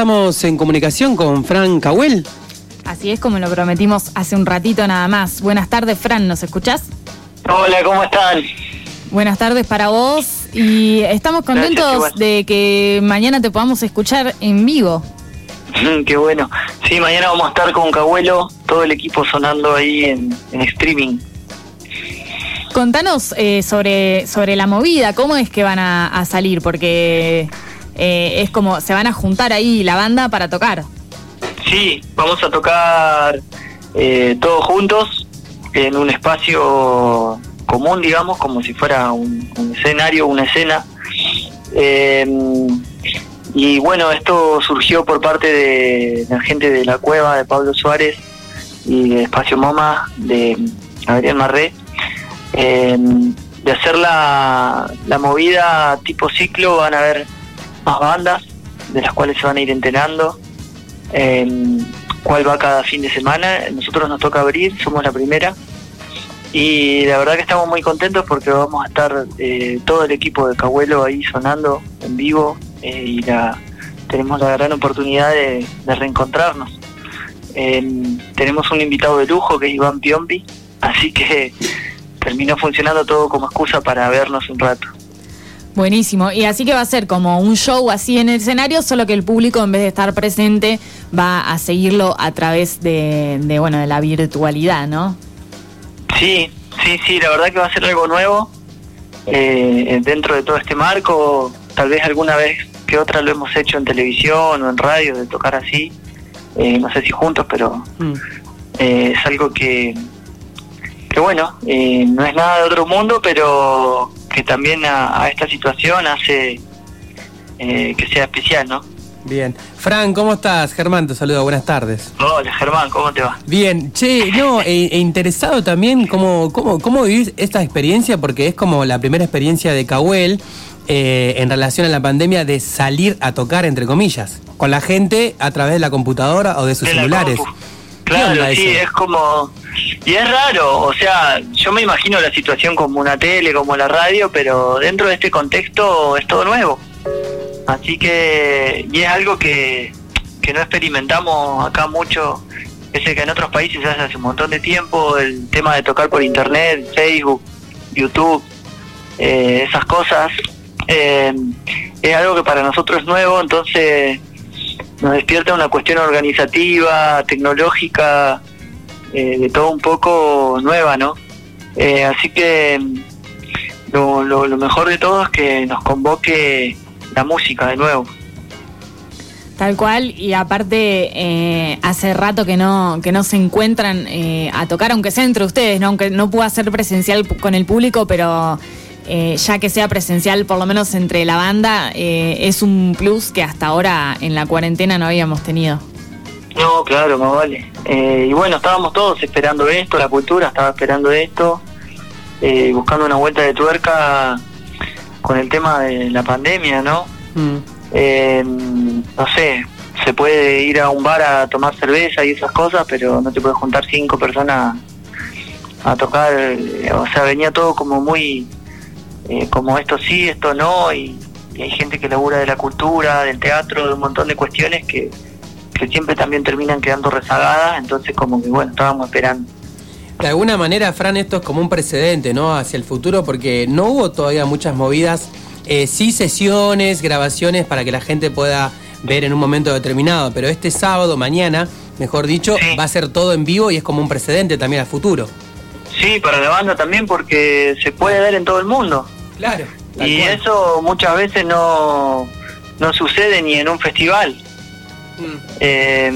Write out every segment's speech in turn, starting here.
estamos en comunicación con Fran Cahuel. Así es como lo prometimos hace un ratito nada más. Buenas tardes, Fran, ¿nos escuchás? Hola, ¿cómo están? Buenas tardes para vos y estamos contentos Gracias, de que mañana te podamos escuchar en vivo. Qué bueno. Sí, mañana vamos a estar con Cabuelo, todo el equipo sonando ahí en, en streaming. Contanos eh, sobre, sobre la movida, cómo es que van a, a salir, porque eh, es como se van a juntar ahí la banda para tocar. Sí, vamos a tocar eh, todos juntos en un espacio común, digamos, como si fuera un, escenario, una escena. Eh, y bueno, esto surgió por parte de la gente de La Cueva, de Pablo Suárez, y de Espacio MoMA, de Adrián Marré, eh, de hacer la, movida tipo ciclo, van a haber más bandas, de las cuales se van a ir entrenando eh, cuál va cada fin de semana. Nosotros nos toca abrir, somos la primera. Y la verdad que estamos muy contentos porque vamos a estar eh, todo el equipo de Cahuelo ahí sonando en vivo eh, y la, tenemos la gran oportunidad de, de reencontrarnos. Eh, tenemos un invitado de lujo que es Iván Piombi, así que terminó funcionando todo como excusa para vernos un rato. Buenísimo. Y así que va a ser como un show así en el escenario, solo que el público en vez de estar presente va a seguirlo a través de, de bueno, de la virtualidad, ¿no? Sí, sí, sí, la verdad que va a ser algo nuevo eh, dentro de todo este marco. Tal vez alguna vez que otra lo hemos hecho en televisión o en radio, de tocar así. Eh, no sé si juntos, pero eh, es algo que, que bueno, eh, no es nada de otro mundo, pero que también a, a esta situación hace eh, que sea especial, ¿no? Bien. Fran, ¿cómo estás? Germán, te saluda, buenas tardes. Hola Germán, ¿cómo te va? Bien, che, no, e, e interesado también cómo, cómo, cómo vivís esta experiencia, porque es como la primera experiencia de Cahuel eh, en relación a la pandemia de salir a tocar, entre comillas, con la gente a través de la computadora o de sus De celulares. compu. ¿Qué onda Claro, sí, eso? es como... Y es raro, o sea, yo me imagino la situación como una tele, como la radio, pero dentro de este contexto es todo nuevo. Así que, y es algo que, que no experimentamos acá mucho, es el que en otros países se hace hace un montón de tiempo, el tema de tocar por internet, Facebook, YouTube, eh, esas cosas, eh, es algo que para nosotros es nuevo, entonces nos despierta una cuestión organizativa, tecnológica, eh, de todo un poco nueva, ¿no? Eh, así que mm, lo, lo, lo mejor de todo es que nos convoque la música de nuevo. Tal cual, y aparte eh, hace rato que no, que no se encuentran eh, a tocar, aunque sea entre ustedes, ¿no? aunque no pueda ser presencial con el público, pero eh, ya que sea presencial, por lo menos entre la banda, es un plus que hasta ahora en la cuarentena no habíamos tenido. No, claro, más vale. Eh, y bueno, estábamos todos esperando esto, la cultura estaba esperando esto, eh, buscando una vuelta de tuerca con el tema de la pandemia, ¿no? Mm. Eh, no sé, se puede ir a un bar a tomar cerveza y esas cosas, pero no te puedes juntar cinco personas a tocar. eh, O sea, venía todo como muy, eh, como esto sí, esto no, y, y hay gente que labura de la cultura, del teatro, de un montón de cuestiones que, que siempre también terminan quedando rezagadas, entonces como que bueno, estábamos esperando. De alguna manera, Fran, esto es como un precedente, ¿no? Hacia el futuro, porque no hubo todavía muchas movidas, eh, sí sesiones, grabaciones para que la gente pueda ver en un momento determinado, pero este sábado, mañana, mejor dicho, Sí. va a ser todo en vivo y es como un precedente también al futuro. Sí, para la banda también porque se puede ver en todo el mundo. Claro. Y eso muchas veces no, no sucede ni en un festival. Eh,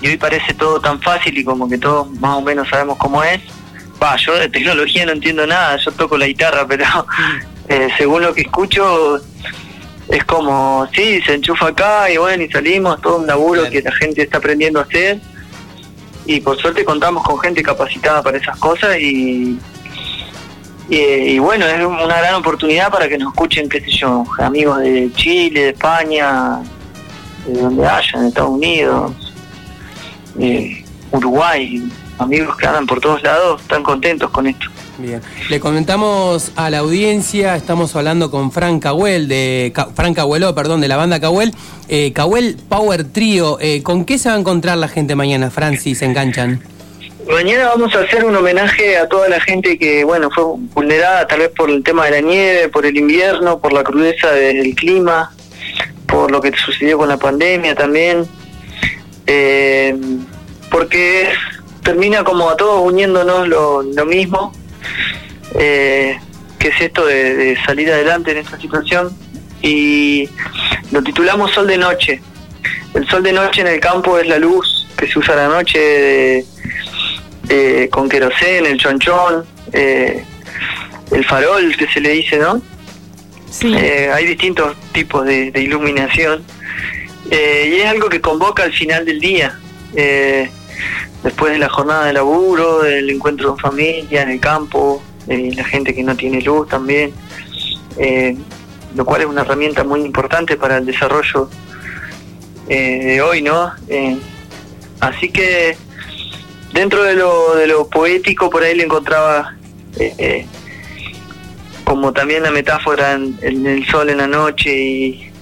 y hoy parece todo tan fácil y como que todos más o menos sabemos cómo es. Va, yo de tecnología no entiendo nada, yo toco la guitarra, pero eh, según lo que escucho es como, sí, se enchufa acá y bueno, y salimos, todo un laburo que la gente está aprendiendo a hacer. Y por suerte contamos con gente capacitada para esas cosas y, y, y bueno, es una gran oportunidad para que nos escuchen, qué sé yo, amigos de Chile, de España, de donde haya, de Estados Unidos, de Uruguay, amigos que andan por todos lados, están contentos con esto. Bien. Le comentamos a la audiencia, estamos hablando con Fran Cahuel, de Ca- Fran Cahueló, perdón, de la banda Cahuel. Eh, Cahuel Power Trio, eh, ¿con qué se va a encontrar la gente mañana, Fran, si se enganchan? Mañana vamos a hacer un homenaje a toda la gente que, bueno, fue vulnerada tal vez por el tema de la nieve, por el invierno, por la crudeza del clima, por lo que sucedió con la pandemia también. Eh, porque termina como a todos uniéndonos lo, lo mismo, eh, que es esto de, de salir adelante en esta situación. Y lo titulamos Sol de Noche. El sol de noche en el campo es la luz que se usa la noche de- de- con querosén, el chonchón, eh, el farol que se le dice, ¿no? Sí. Eh, hay distintos tipos de, de iluminación eh, y es algo que convoca al final del día, eh, después de la jornada de laburo, del encuentro en familia, en el campo, eh, la gente que no tiene luz también, lo cual es una herramienta muy importante para el desarrollo de hoy, ¿no? Así que dentro de lo, de lo poético por ahí le encontraba como también la metáfora en, el sol en la noche y,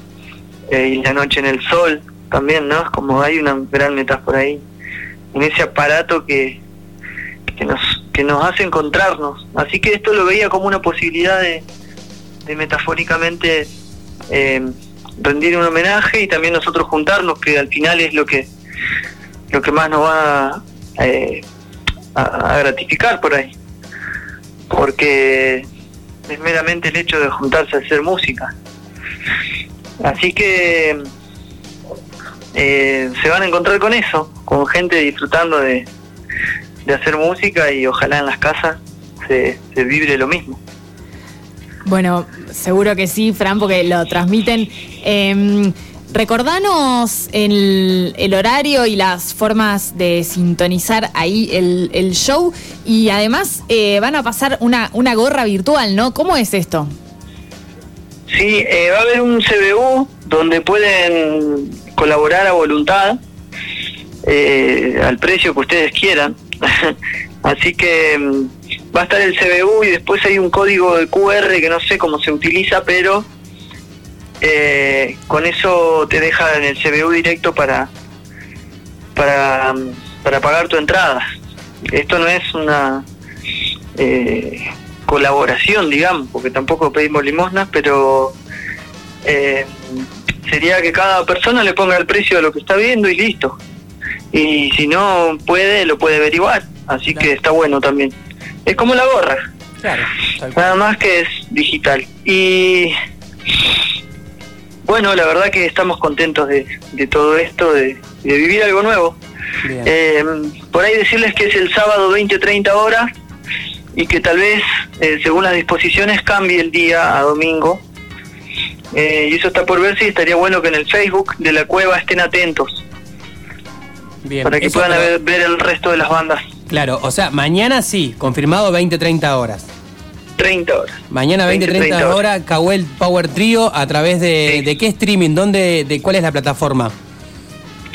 eh, y la noche en el sol también, ¿no? Es como hay una gran metáfora ahí, en ese aparato que, que, nos, que nos hace encontrarnos. Así que esto lo veía como una posibilidad de, metafóricamente eh, rendir un homenaje y también nosotros juntarnos, que al final es lo que, lo que más nos va eh, a gratificar por ahí. Porque es meramente el hecho de juntarse a hacer música. Así que eh, se van a encontrar con eso, con gente disfrutando de, de hacer música y ojalá en las casas se, vibre lo mismo. Bueno, seguro que sí, Fran, porque lo transmiten. Eh, recordanos el, el horario y las formas de sintonizar ahí el, el show. Y además eh, van a pasar una, una gorra virtual, ¿no? ¿Cómo es esto? Sí, eh, va a haber un CBU donde pueden colaborar a voluntad eh, al precio que ustedes quieran. Así que mm, va a estar el CBU y después hay un código de QR que no sé cómo se utiliza, pero eh, con eso te deja en el CBU directo para para, para pagar tu entrada. Esto no es una eh, colaboración, digamos, porque tampoco pedimos limosnas, pero eh, sería que cada persona le ponga el precio de lo que está viendo y listo. Y si no puede, lo puede averiguar. Así Claro. que está bueno también. Es como la gorra, Claro. nada más que es digital. Y bueno, la verdad que estamos contentos de, de todo esto, de, de vivir algo nuevo. Eh, por ahí decirles que es el sábado 20-30 horas y que tal vez, eh, según las disposiciones, cambie el día a domingo. Eh, y eso está por ver si estaría bueno que en el Facebook de la cueva estén atentos Bien. para que Eso, puedan pero- ver, ver el resto de las bandas. Claro, o sea, mañana sí, confirmado 20-30 horas. 30 horas. Mañana 20-30 20, horas, hora, Cahuel Power Trio, a través de, Sí. de qué streaming, dónde, de cuál es la plataforma.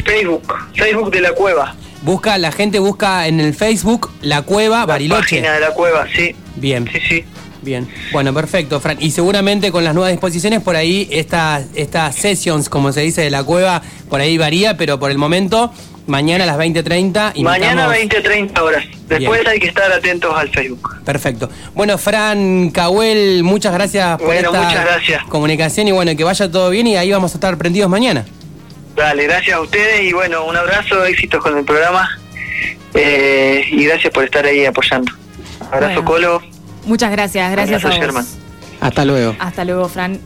Facebook, Facebook de la cueva. Busca, la gente busca en el Facebook La Cueva La Bariloche. página de la cueva, sí. Bien, Sí, sí. bien. Bueno, perfecto, Fran. Y seguramente con las nuevas disposiciones por ahí, estas estas sessions, como se dice, de la cueva, por ahí varía, pero por el momento, mañana a las 20.30. Mañana invitamos- 20-30 horas. Después Bien. hay que estar atentos al Facebook. Perfecto. Bueno, Fran Cahuel, muchas gracias por Bueno, esta muchas gracias. comunicación y bueno, que vaya todo bien y ahí vamos a estar prendidos mañana. Dale, gracias a ustedes y bueno, un abrazo, éxitos con el programa eh, y gracias por estar ahí apoyando. Abrazo Bueno. Colo. Muchas gracias, gracias Abrazo, a vos. Sherman. Hasta luego. Hasta luego, Fran.